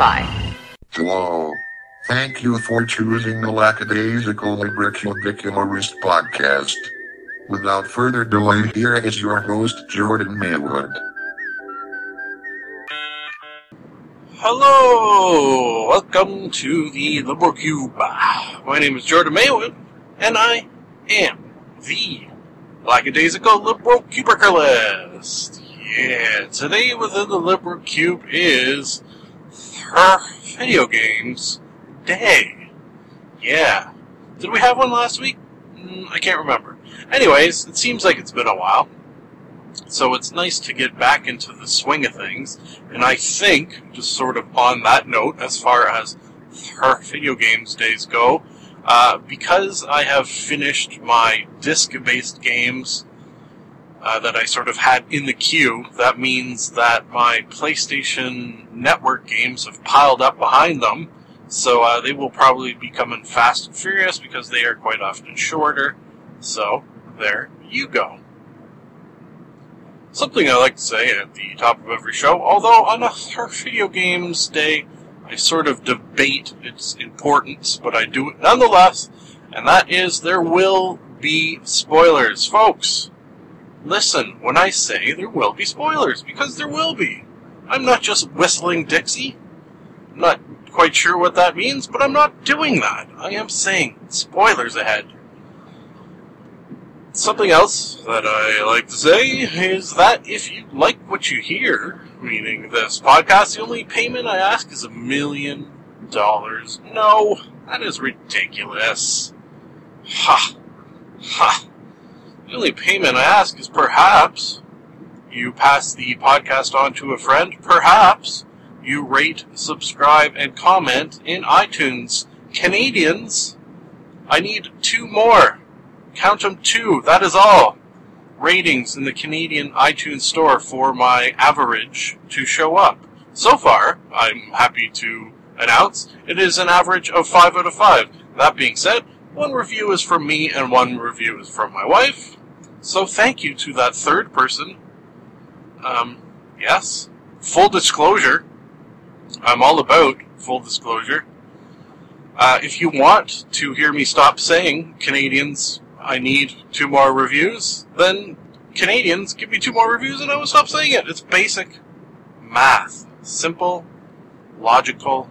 Wi-Fi. Hello. Thank you for choosing the Lackadaisical Libricubicularist podcast. Without further delay, here is your host, Jordan Maywood. Hello! Welcome to the Liberal Cube. My name is Jordan Maywood, and I am the Lackadaisical Liberal Cubiculist. Yeah, today within the Liberal Cube is her video games day. Yeah. Did we have one last week? Mm, I can't remember. Anyways, it seems like it's been a while. So it's nice to get back into the swing of things. And I think, just sort of on that note, as far as her video games days go, uh, because I have finished my disc based games uh, that I sort of had in the queue, that means that my PlayStation Network games have piled up behind them. So uh, they will probably be coming fast and furious because they are quite often shorter. So there you go. Something I like to say at the top of every show, although on a video games day, I sort of debate its importance, but I do it nonetheless, and that is there will be spoilers. Folks, listen when I say there will be spoilers, because there will be. I'm not just whistling Dixie. I'm not quite sure what that means, but I'm not doing that. I am saying spoilers ahead. Something else that I like to say is that if you like what you hear, meaning this podcast, the only payment I ask is a million dollars. No, that is ridiculous. Ha! Ha! The only payment I ask is perhaps you pass the podcast on to a friend, perhaps you rate, subscribe, and comment in iTunes. Canadians, I need two more. Count them two, that is all. Ratings in the Canadian iTunes store for my average to show up. So far, I'm happy to announce it is an average of 5 out of 5. That being said, one review is from me and one review is from my wife. So thank you to that third person. Um, yes. Full disclosure, I'm all about full disclosure. Uh, if you want to hear me stop saying Canadians I need two more reviews, then Canadians, give me two more reviews and I will stop saying it. It's basic math. Simple, logical,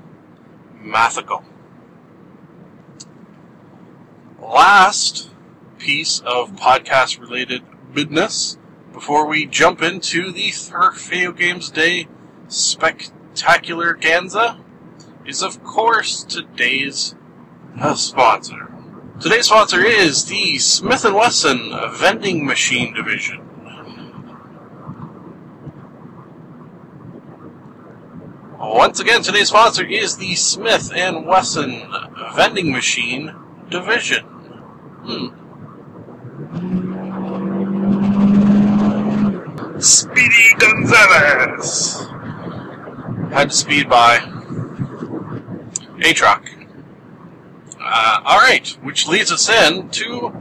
mathical. Last piece of podcast related business before we jump into the third Video Games Day spectacular Ganza is, of course, today's uh, sponsor. Today's sponsor is the Smith & Wesson Vending Machine Division. Once again, today's sponsor is the Smith & Wesson Vending Machine Division. Hmm. Speedy Gonzalez! Had to speed by a truck. Uh, alright, which leads us in to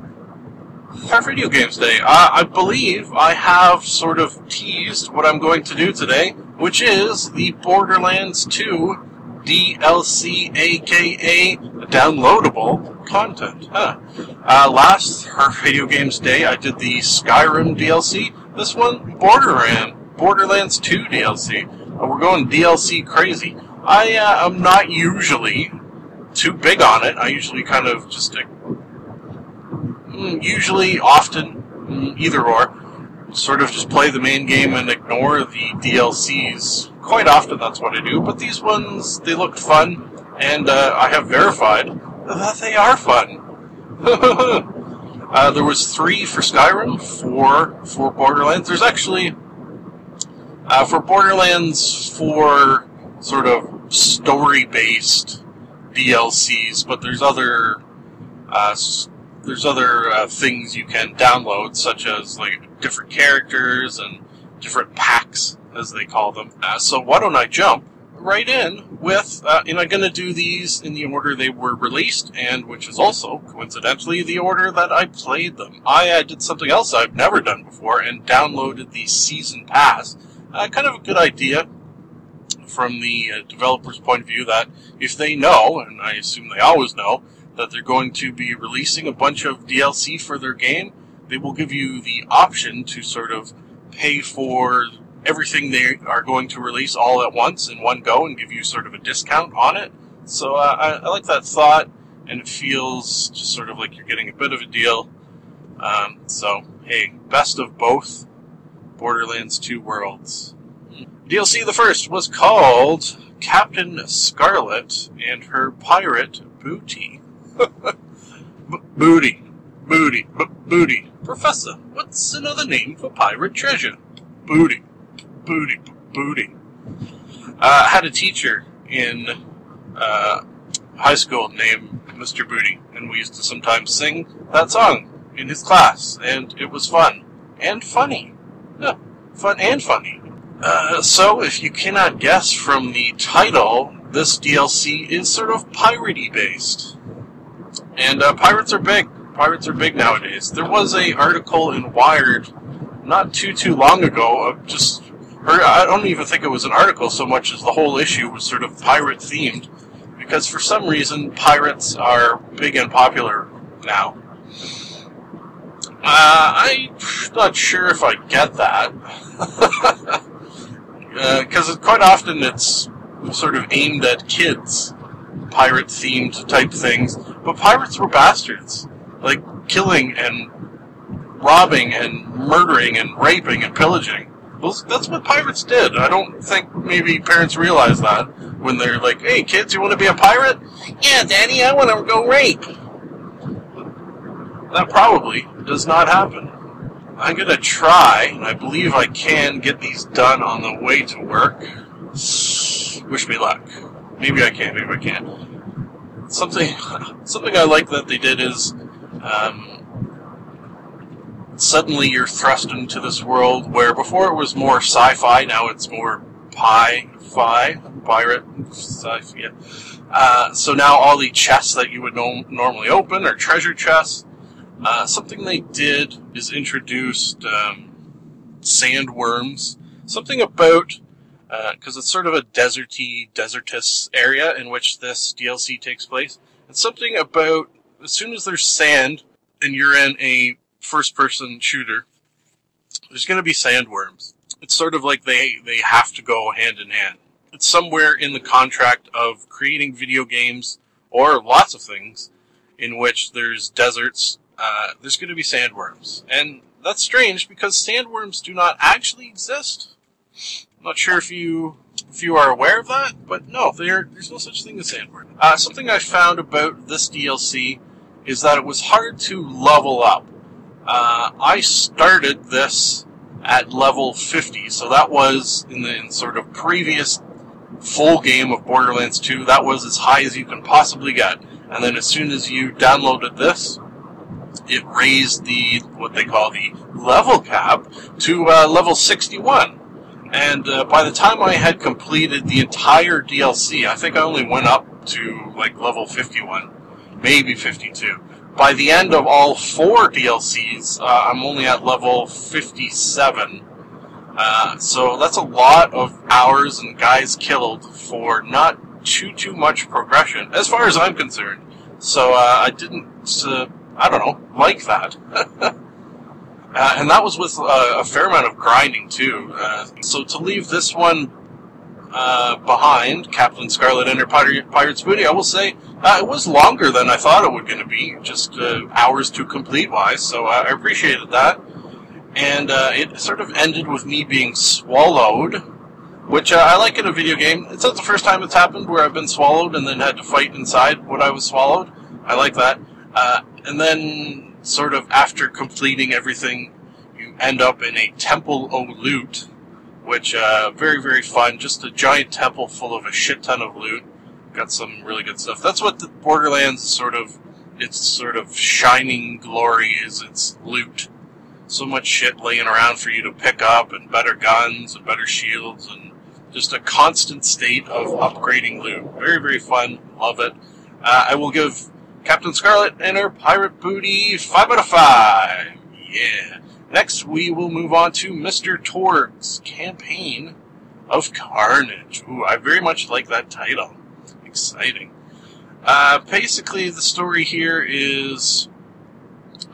our video games day. Uh, I believe I have sort of teased what I'm going to do today, which is the Borderlands 2 DLC, aka downloadable content. Huh. Uh, last her video games day, I did the Skyrim DLC. This one, Borderland, Borderlands 2 DLC. Uh, we're going DLC crazy. I uh, am not usually too big on it. I usually kind of just, uh, mm, usually, often, mm, either or, sort of just play the main game and ignore the DLCs. Quite often that's what I do, but these ones, they looked fun, and uh, I have verified that they are fun. uh, there was three for Skyrim, four for Borderlands. There's actually, uh, for Borderlands, for sort of story-based DLCs, but there's other uh, there's other uh, things you can download, such as like different characters and different packs, as they call them. Uh, so why don't I jump right in with, uh, and I'm going to do these in the order they were released, and which is also coincidentally the order that I played them. I uh, did something else I've never done before and downloaded the season pass. Uh, kind of a good idea from the uh, developer's point of view that if they know, and I assume they always know, that they're going to be releasing a bunch of DLC for their game, they will give you the option to sort of pay for everything they are going to release all at once in one go and give you sort of a discount on it. So uh, I, I, like that thought, and it feels just sort of like you're getting a bit of a deal. Um, so, hey, best of both Borderlands 2 worlds. DLC the first was called Captain Scarlett and her pirate booty. B- booty. Booty. B- booty. Professor, what's another name for pirate treasure? Booty. Booty. Booty. Uh, I had a teacher in uh, high school named Mr. Booty, and we used to sometimes sing that song in his class, and it was fun and funny. Yeah, fun and funny. Uh, so, if you cannot guess from the title, this DLC is sort of piratey based, and uh, pirates are big. Pirates are big nowadays. There was a article in Wired not too too long ago of just, or I don't even think it was an article so much as the whole issue was sort of pirate themed, because for some reason pirates are big and popular now. Uh, I'm not sure if I get that. Because uh, quite often it's sort of aimed at kids, pirate themed type things. But pirates were bastards. Like, killing and robbing and murdering and raping and pillaging. Well, that's what pirates did. I don't think maybe parents realize that when they're like, hey, kids, you want to be a pirate? Yeah, Daddy, I want to go rape. That probably does not happen. I'm to try, and I believe I can get these done on the way to work. Wish me luck. Maybe I can, maybe I can't. Something, something I like that they did is, um, suddenly you're thrust into this world where before it was more sci-fi, now it's more pi-fi, pirate, sci-fi. Yeah. Uh, so now all the chests that you would no- normally open are treasure chests. Uh, something they did is introduced um, sandworms. Something about because uh, it's sort of a deserty, desertous area in which this DLC takes place. It's something about as soon as there's sand and you're in a first-person shooter, there's going to be sandworms. It's sort of like they they have to go hand in hand. It's somewhere in the contract of creating video games or lots of things in which there's deserts uh, there's going to be sandworms. And that's strange because sandworms do not actually exist. I'm not sure if you if you are aware of that, but no, there's no such thing as sandworm. Uh, something I found about this DLC is that it was hard to level up. Uh, I started this at level 50, so that was in the in sort of previous full game of Borderlands 2. That was as high as you can possibly get. And then as soon as you downloaded this, it raised the what they call the level cap to uh, level 61. And uh, by the time I had completed the entire DLC, I think I only went up to like level 51, maybe 52. By the end of all four DLCs, uh, I'm only at level 57. Uh, so that's a lot of hours and guys killed for not too too much progression, as far as I'm concerned. So uh, I didn't uh, I don't know, like that. uh, and that was with uh, a fair amount of grinding too. So to leave this one behind, Captain Scarlett and her Pirate's Booty, I will say uh, it was longer than I thought it was going to be, just uh, hours to complete wise. So I appreciated that. And it sort of ended with me being swallowed, which I like in a video game. It's not the first time it's happened where I've been swallowed and then had to fight inside what I was swallowed. I like that. Uh, and then, sort of after completing everything, you end up in a temple o' loot, which uh, very very fun. Just a giant temple full of a shit ton of loot. Got some really good stuff. That's what the Borderlands sort of its sort of shining glory is. Its loot. So much shit laying around for you to pick up, and better guns and better shields, and just a constant state of upgrading loot. Very very fun. Love it. Uh, I will give Captain Scarlett and her pirate booty, 5 out of 5. Yeah. Next, we will move on to Mr. Torgue's campaign of Carnage. Ooh, I very much like that title. Exciting. Uh, basically, the story here is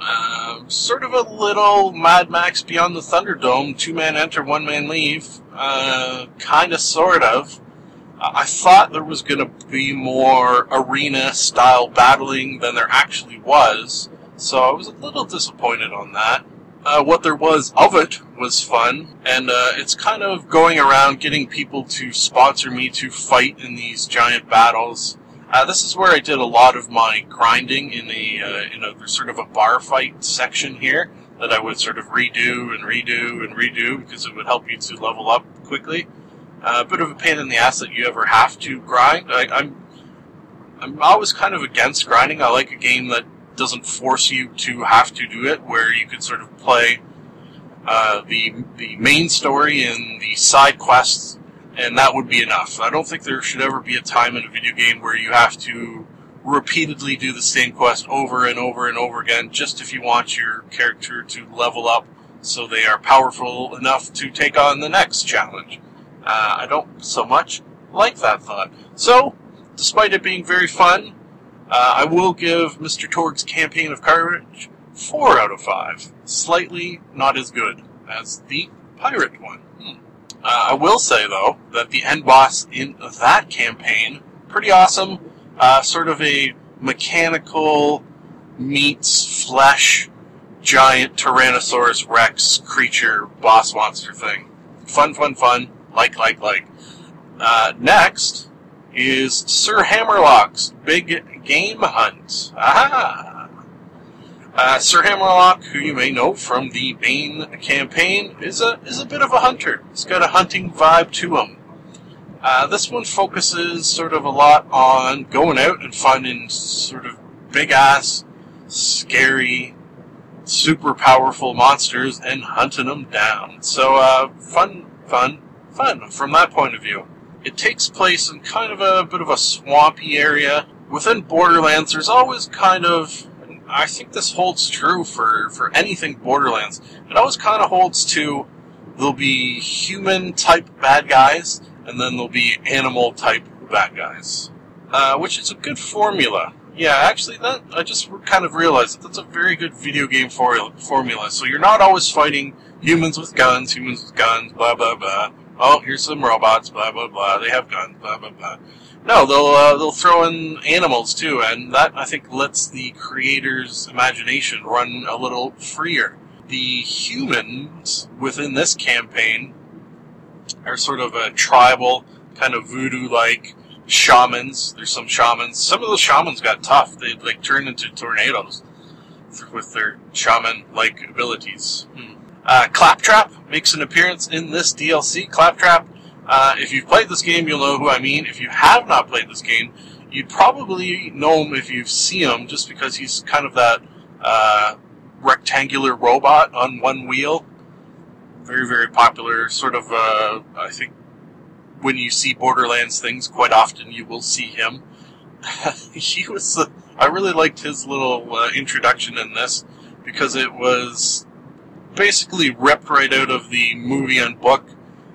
uh, sort of a little Mad Max Beyond the Thunderdome, two man enter, one man leave, uh, kind of, sort of. I thought there was going to be more arena style battling than there actually was, so I was a little disappointed on that. Uh, what there was of it was fun, and uh, it's kind of going around getting people to sponsor me to fight in these giant battles. Uh, this is where I did a lot of my grinding in a uh, in a sort of a bar fight section here that I would sort of redo and redo and redo because it would help you to level up quickly. Uh, a bit of a pain in the ass that you ever have to grind. I, I'm I'm always kind of against grinding. I like a game that doesn't force you to have to do it, where you could sort of play uh, the the main story and the side quests and that would be enough. I don't think there should ever be a time in a video game where you have to repeatedly do the same quest over and over and over again just if you want your character to level up so they are powerful enough to take on the next challenge. Uh, I don't so much like that thought. So, despite it being very fun, uh, I will give Mr. Torgue's Campaign of Carnage 4 out of 5. Slightly not as good as the pirate one. Uh, I will say though that the end boss in that campaign pretty awesome. Uh, sort of a mechanical meets flesh giant Tyrannosaurus Rex creature boss monster thing. Fun, fun, fun. Like, like, like. Uh, next is Sir Hammerlock's Big Game Hunt. Aha! Uh, Sir Hammerlock, who you may know from the main campaign, is a is a bit of a hunter. He's got a hunting vibe to him. Uh, this one focuses sort of a lot on going out and finding sort of big ass, scary, super powerful monsters and hunting them down. So uh, fun, fun, fun from that point of view. It takes place in kind of a bit of a swampy area. Within Borderlands, there's always kind of I think this holds true for, for anything Borderlands. It always kind of holds to there'll be human type bad guys, and then there'll be animal type bad guys, uh, which is a good formula. Yeah, actually, that I just kind of realized that that's a very good video game for, formula. So you're not always fighting humans with guns, humans with guns, blah blah blah. Oh, here's some robots, blah blah blah. They have guns, blah blah blah. No, they'll uh, they'll throw in animals too, and that I think lets the creator's imagination run a little freer. The humans within this campaign are sort of a tribal, kind of voodoo-like shamans. There's some shamans. Some of those shamans got tough. They like turned into tornadoes with their shaman-like abilities. Hmm. Uh, Claptrap makes an appearance in this DLC. Claptrap uh, if you've played this game, you'll know who I mean. If you have not played this game, you'd probably know him if you've seen him, just because he's kind of that uh, rectangular robot on one wheel. Very, very popular. Sort of, uh, I think, when you see Borderlands things, quite often you will see him. he was. Uh, I really liked his little uh, introduction in this because it was basically ripped right out of the movie and book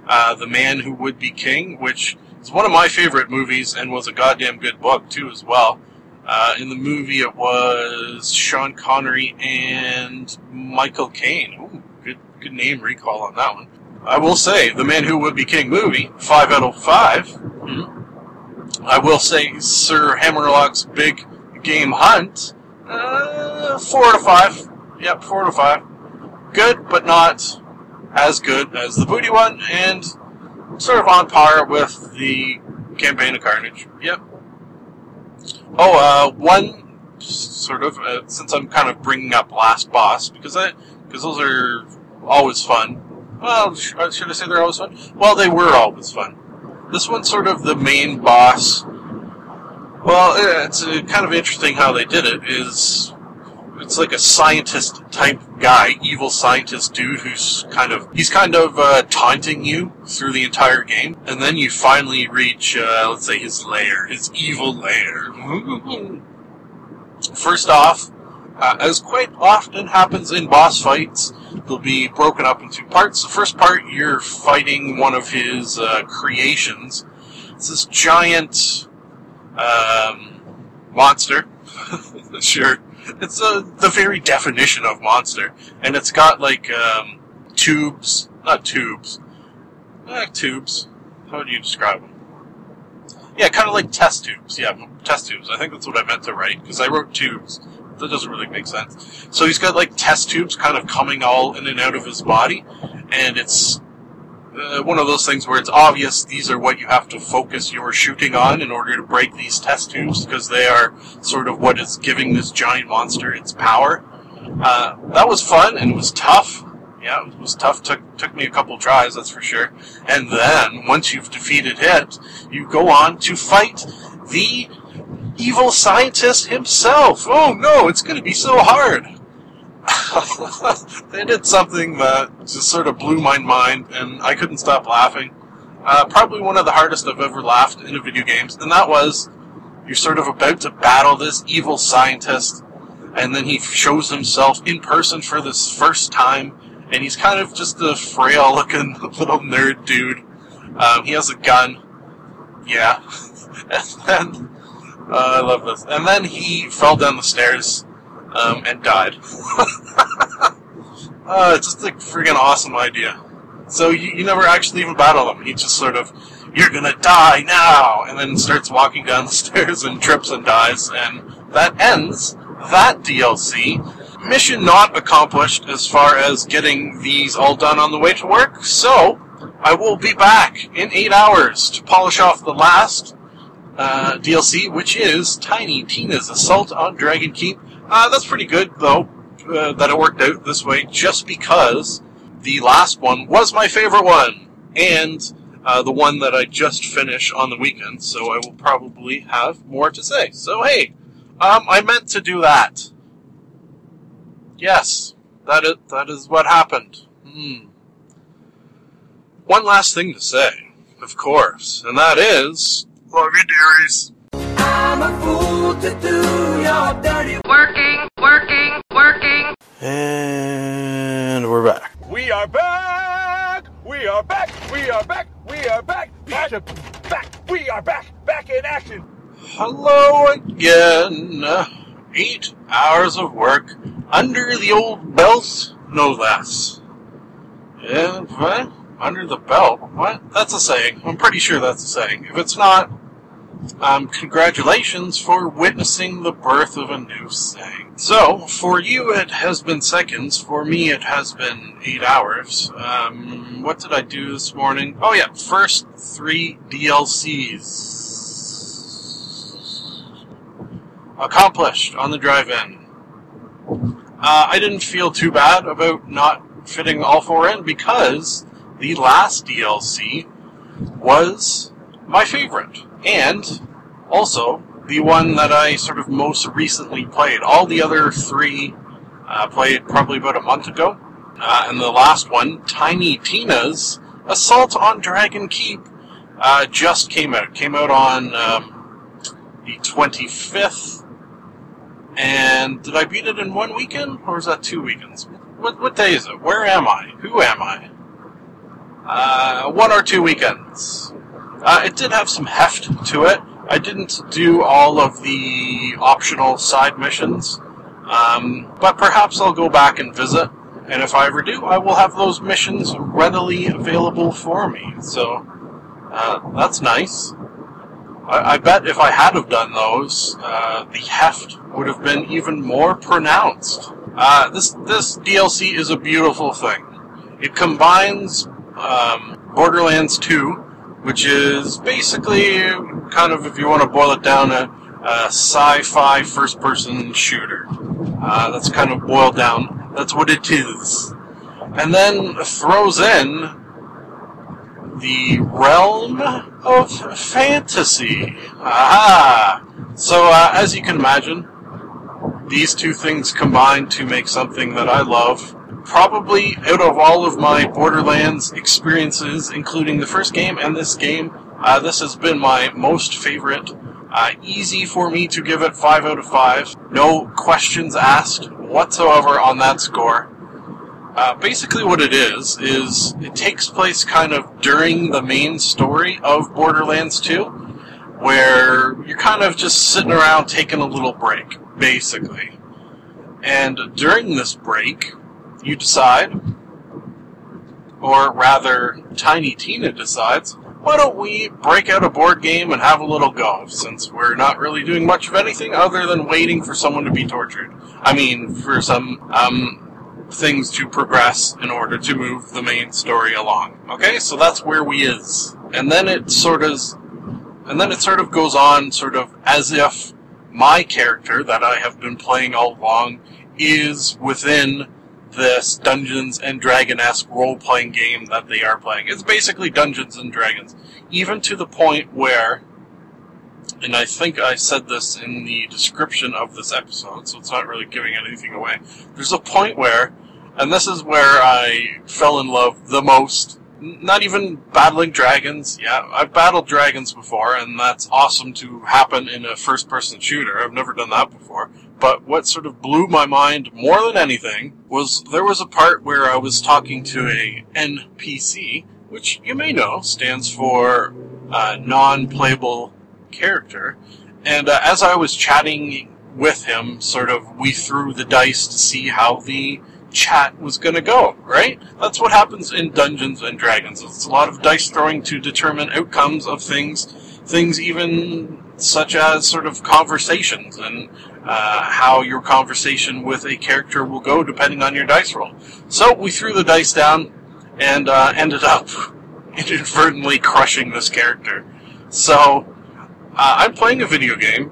uh, The Man Who Would Be King, which is one of my favorite movies and was a goddamn good book, too, as well. Uh, in the movie, it was Sean Connery and Michael Caine. Ooh, good, good name recall on that one. I will say, The Man Who Would Be King movie, 5 out of 5. Mm-hmm. I will say, Sir Hammerlock's Big Game Hunt, uh, 4 out of 5. Yep, 4 out of 5. Good, but not as good as the Booty one, and sort of on par with the Campaign of Carnage. Yep. Oh, uh, one sort of uh, since I'm kind of bringing up Last Boss because I because those are always fun. Well, uh, should I say they're always fun? Well, they were always fun. This one's sort of the main boss. Well, it's uh, kind of interesting how they did it. Is it's like a scientist type guy, evil scientist dude who's kind of he's kind of uh, taunting you through the entire game, and then you finally reach, uh, let's say, his lair, his evil lair. First off, Uh, as quite often happens in boss fights, they'll be broken up into parts. The first part, you're fighting one of his uh, creations. It's this giant um, monster. sure. It's uh, the very definition of monster. And it's got like um, tubes, not tubes, eh, tubes. How do you describe them? Yeah, kind of like test tubes. Yeah, test tubes. I think that's what I meant to write because I wrote tubes. That doesn't really make sense. So he's got like test tubes kind of coming all in and out of his body, and it's uh, one of those things where it's obvious these are what you have to focus your shooting on in order to break these test tubes because they are sort of what is giving this giant monster its power. Uh, that was fun and it was tough. Yeah, it was tough. Took took me a couple tries, that's for sure. And then once you've defeated it, you go on to fight the evil scientist himself. Oh no, it's going to be so hard. they did something that just sort of blew my mind, and I couldn't stop laughing. Uh, probably one of the hardest I've ever laughed in a video games, and that was you're sort of about to battle this evil scientist, and then he shows himself in person for this first time, and he's kind of just a frail looking little nerd dude. Um, he has a gun. Yeah. and then, uh, I love this. And then he fell down the stairs um, and died. uh, it's just a freaking awesome idea. So you, you never actually even battle him. He just sort of, you're gonna die now, and then starts walking down the stairs and trips and dies, and that ends that DLC. Mission not accomplished as far as getting these all done on the way to work, so I will be back in eight hours to polish off the last uh, DLC, which is Tiny Tina's Assault on Dragon Keep. Uh, that's pretty good, though, uh, that it worked out this way, just because the last one was my favorite one, and uh, the one that I just finished on the weekend, so I will probably have more to say. So, hey, um, I meant to do that. Yes, that is, that is what happened. Hmm. One last thing to say, of course, and that is, love you, dearies. I'm a fool to do your dirty Working, working, working. And we're back. We are back! We are back! We are back! We are back! Back! Back! We are back! Back in action! Hello again. Eight hours of work under the old belt, no less. Yeah, what? Under the belt? What? That's a saying. I'm pretty sure that's a saying. If it's not, um, congratulations for witnessing the birth of a new saying. So, for you it has been seconds, for me it has been eight hours. Um, what did I do this morning? Oh yeah, first three DLCs. Accomplished on the drive-in. Uh, I didn't feel too bad about not fitting all four in because the last DLC was my favorite. And also the one that I sort of most recently played. All the other three uh, played probably about a month ago. Uh, and the last one, Tiny Tina's Assault on Dragon Keep, uh, just came out. Came out on um, the 25th. And did I beat it in one weekend, or is that two weekends? What, what day is it? Where am I? Who am I? Uh, one or two weekends. Uh, it did have some heft to it. I didn't do all of the optional side missions, um, but perhaps I'll go back and visit. And if I ever do, I will have those missions readily available for me. So uh, that's nice. I, I bet if I had have done those, uh, the heft would have been even more pronounced. Uh, this this DLC is a beautiful thing. It combines um, Borderlands 2, which is basically kind of, if you want to boil it down, a, a sci-fi first-person shooter. Uh, that's kind of boiled down. That's what it is. And then throws in the realm of fantasy. Aha! So, uh, as you can imagine, these two things combine to make something that I love. Probably out of all of my Borderlands experiences, including the first game and this game, uh, this has been my most favorite Uh, easy for me to give it 5 out of 5. No questions asked whatsoever on that score. Uh, basically, what it is, is it takes place kind of during the main story of Borderlands 2, where you're kind of just sitting around taking a little break, basically. And during this break, you decide, or rather, Tiny Tina decides, why don't we break out a board game and have a little golf, since we're not really doing much of anything other than waiting for someone to be tortured. I mean, for some, um, things to progress in order to move the main story along. Okay, so that's where we is. And then it sort of, and then it sort of goes on sort of as if my character that I have been playing all along is within this Dungeons and Dragon-esque role-playing game that they are playing. It's basically Dungeons and Dragons, even to the point where, and I think I said this in the description of this episode, so it's not really giving anything away. There's a point where, and this is where I fell in love the most. Not even battling dragons. Yeah, I've battled dragons before, and that's awesome to happen in a first-person shooter. I've never done that before. But what sort of blew my mind more than anything was there was a part where I was talking to a NPC, which you may know stands for uh, non-playable character. And uh, as I was chatting with him, sort of, we threw the dice to see how the chat was going to go, right? That's what happens in Dungeons and Dragons. It's a lot of dice throwing to determine outcomes of things, things even such as sort of conversations and uh, how your conversation with a character will go depending on your dice roll. So we threw the dice down and uh, ended up inadvertently crushing this character. So uh, I'm playing a video game,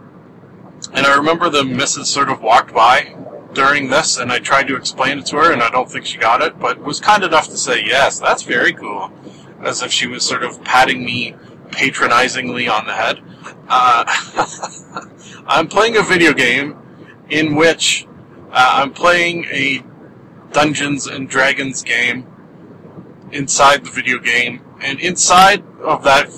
and I remember the missus sort of walked by during this, and I tried to explain it to her, and I don't think she got it, but was kind enough to say, yes, that's very cool, as if she was sort of patting me patronizingly on the head. Uh, I'm playing a video game in which uh, I'm playing a Dungeons and Dragons game inside the video game, and inside of that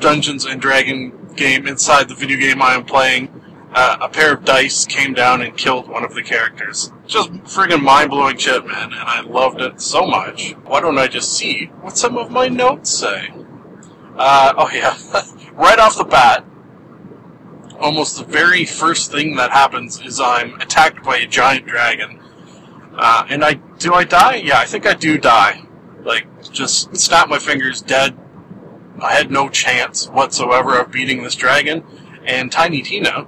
Dungeons and Dragon game, inside the video game I am playing, uh, a pair of dice came down and killed one of the characters. Just friggin' mind blowing shit, man, and I loved it so much. Why don't I just see what some of my notes say? Uh, oh yeah, right off the bat, almost the very first thing that happens is I'm attacked by a giant dragon. Uh, and I do I die? Yeah, I think I do die. Like just snap my fingers, dead. I had no chance whatsoever of beating this dragon. And Tiny Tina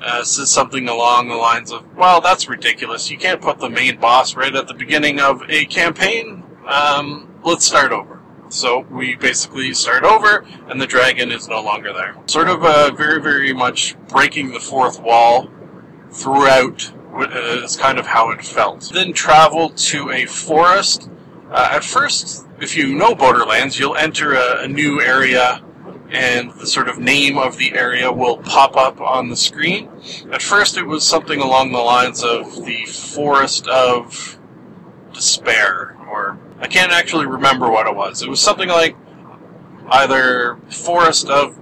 uh, says something along the lines of, "Well, that's ridiculous. You can't put the main boss right at the beginning of a campaign. Um, let's start over." So we basically start over, and the dragon is no longer there. Sort of uh, very, very much breaking the fourth wall throughout is kind of how it felt. Then travel to a forest. Uh, at first, if you know Borderlands, you'll enter a, a new area and the sort of name of the area will pop up on the screen. At first, it was something along the lines of the Forest of Despair, or I can't actually remember what it was. It was something like either Forest of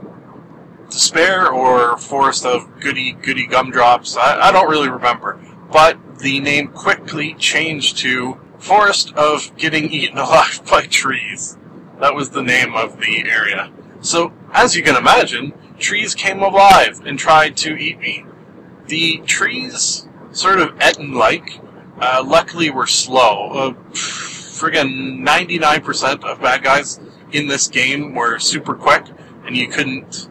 Despair or Forest of Goody Goody Gumdrops. I, I don't really remember. But the name quickly changed to Forest of Getting Eaten Alive by Trees. That was the name of the area. So, as you can imagine, trees came alive and tried to eat me. The trees, sort of Etten like, uh, luckily were slow. Uh, friggin' 99% of bad guys in this game were super quick, and you couldn't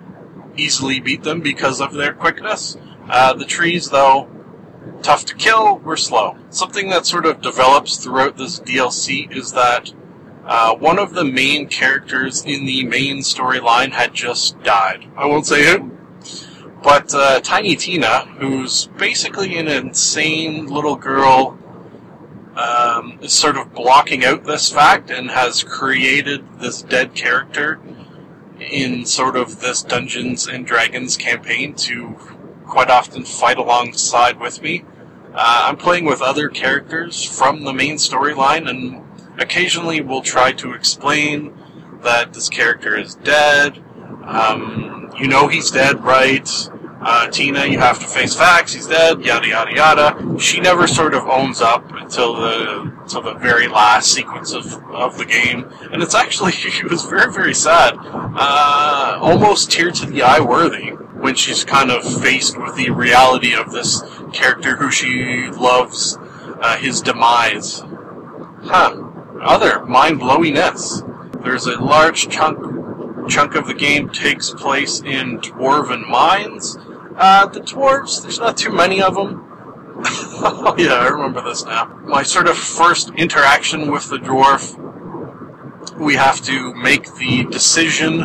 easily beat them because of their quickness. Uh, the trees, though, tough to kill, were slow. Something that sort of develops throughout this DLC is that uh, one of the main characters in the main storyline had just died. I won't say who, but uh, Tiny Tina, who's basically an insane little girl, um, is sort of blocking out this fact and has created this dead character in sort of this Dungeons and Dragons campaign to quite often fight alongside with me. Uh, I'm playing with other characters from the main storyline, and occasionally we'll try to explain that this character is dead. Um, you know he's dead, right? Uh, Tina, you have to face facts. He's dead. Yada yada yada. She never sort of owns up until the until the very last sequence of, of the game, and it's actually it was very very sad, uh, almost tear to the eye worthy when she's kind of faced with the reality of this character who she loves, uh, his demise. Huh. Other mind blowingness. There's a large chunk chunk of the game takes place in dwarven mines. Uh, the dwarves, there's not too many of them. oh yeah, I remember this now. My sort of first interaction with the dwarf, we have to make the decision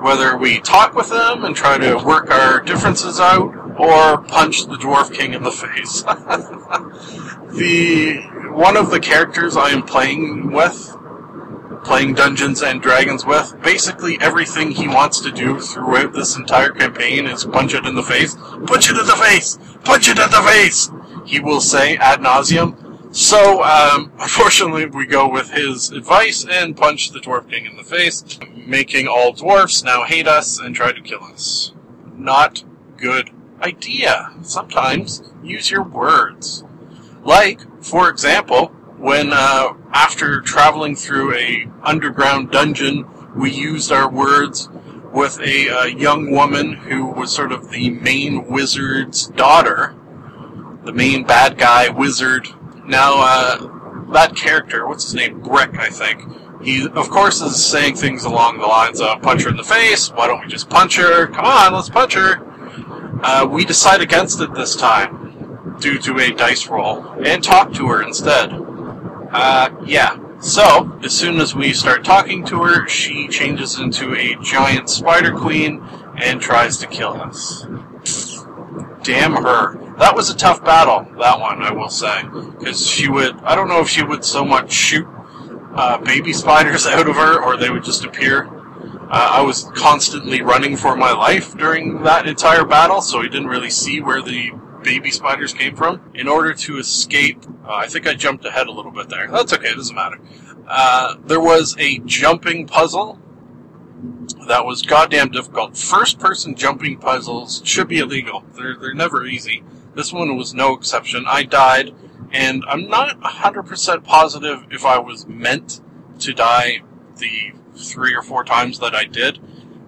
whether we talk with them and try to work our differences out, or punch the dwarf king in the face. the one of the characters I am playing with playing Dungeons and Dragons with. Basically, everything he wants to do throughout this entire campaign is punch it in the face. Punch it in the face! Punch it in the face! He will say ad nauseum. So, um, unfortunately, we go with his advice and punch the Dwarf King in the face, making all dwarfs now hate us and try to kill us. Not good idea. Sometimes use your words. Like, for example, when uh, after traveling through a underground dungeon, we used our words with a uh, young woman who was sort of the main wizard's daughter, the main bad guy wizard. Now, uh, that character, what's his name? Brick, I think. He, of course, is saying things along the lines of punch her in the face, why don't we just punch her? Come on, let's punch her. Uh, we decide against it this time due to a dice roll and talk to her instead. Uh, yeah. So, as soon as we start talking to her, she changes into a giant spider queen and tries to kill us. Damn her. That was a tough battle, that one, I will say. Because she would, I don't know if she would so much shoot uh, baby spiders out of her or they would just appear. Uh, I was constantly running for my life during that entire battle, so I didn't really see where the baby spiders came from. In order to escape, uh, I think I jumped ahead a little bit there. That's okay, it doesn't matter. Uh, there was a jumping puzzle that was goddamn difficult. First person jumping puzzles should be illegal. They're, they're never easy. This one was no exception. I died, and I'm not 100% positive if I was meant to die the three or four times that I did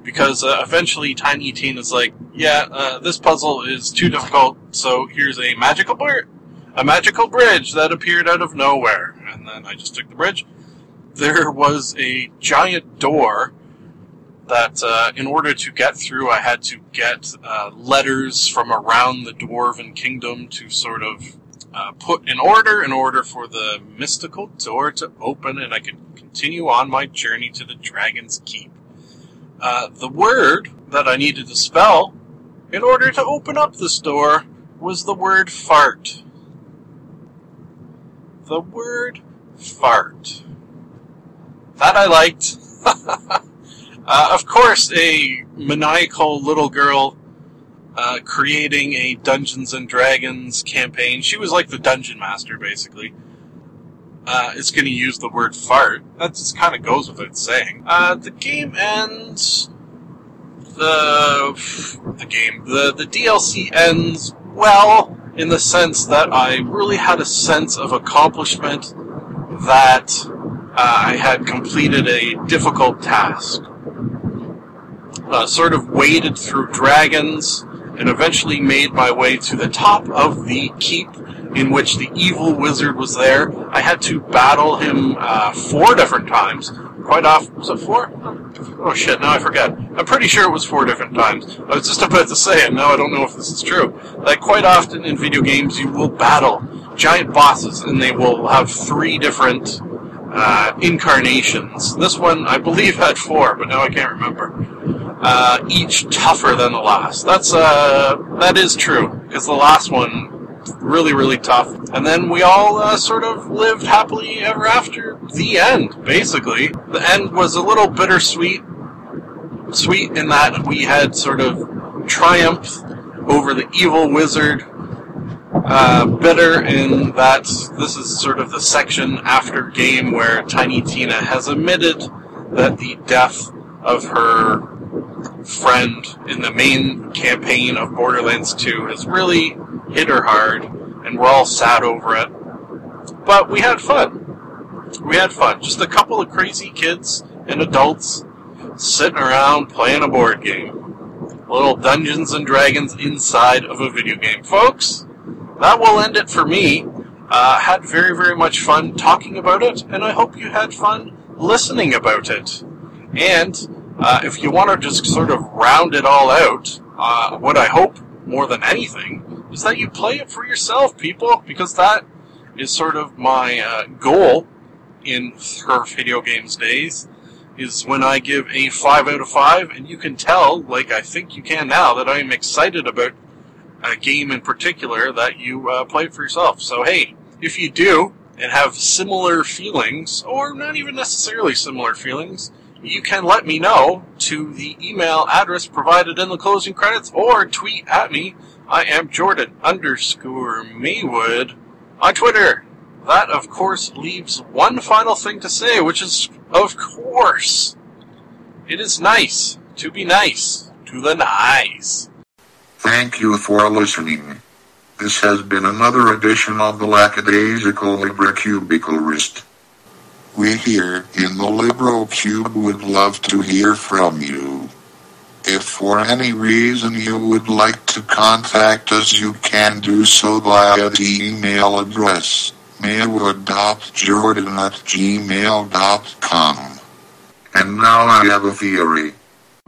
because uh, eventually Tiny Teen is like, yeah, uh, this puzzle is too difficult, so here's a magical bridge, a magical bridge that appeared out of nowhere, and then I just took the bridge. There was a giant door that, uh, in order to get through, I had to get uh, letters from around the dwarven kingdom to sort of uh, put in order in order for the mystical door to open, and I could continue on my journey to the dragon's keep. Uh, the word that I needed to spell in order to open up this door was the word fart. The word fart. That I liked. uh, of course, a maniacal little girl uh, creating a Dungeons and Dragons campaign. She was like the dungeon master, basically uh, is going to use the word fart. That just kind of goes without saying. Uh, the game ends. The the game the the DLC ends well in the sense that I really had a sense of accomplishment that uh, I had completed a difficult task. Uh, sort of waded through dragons and eventually made my way to the top of the keep in which the evil wizard was there. I had to battle him uh, four different times. Quite often, was it four? Oh shit, now I forget. I'm pretty sure it was four different times. I was just about to say it, now I don't know if this is true. Like, quite often in video games, you will battle giant bosses, and they will have three different uh, incarnations. This one, I believe, had four, but now I can't remember. Uh, each tougher than the last. That's uh, that is true because the last one really, really tough. And then we all uh, sort of lived happily ever after. The end, basically. The end was a little bittersweet, sweet in that we had sort of triumphed over the evil wizard. Uh, bitter in that this is sort of the section after game where Tiny Tina has admitted that the death of her friend in the main campaign of Borderlands 2 has really hit her hard, and we're all sad over it. But we had fun. We had fun. Just a couple of crazy kids and adults sitting around playing a board game. Little Dungeons and Dragons inside of a video game. Folks, that will end it for me. Uh, had very, very much fun talking about it, and I hope you had fun listening about it. And uh, if you want to just sort of round it all out, uh, what I hope more than anything is that you play it for yourself, people, because that is sort of my uh, goal in her video games days. Is when I give a five out of five, and you can tell, like I think you can now, that I am excited about a game in particular that you uh, play for yourself. So hey, if you do and have similar feelings, or not even necessarily similar feelings, you can let me know to the email address provided in the closing credits or tweet at me. I am Jordan underscore Maywood on Twitter. That, of course, leaves one final thing to say, which is, of course, it is nice to be nice to the nice. Thank you for listening. This has been another edition of the Lackadaisical Librocubicularist. We here in the Liberal Cube would love to hear from you. If for any reason you would like to contact us, you can do so via the email address maywood.jordan at gmail.com. And now I have a theory.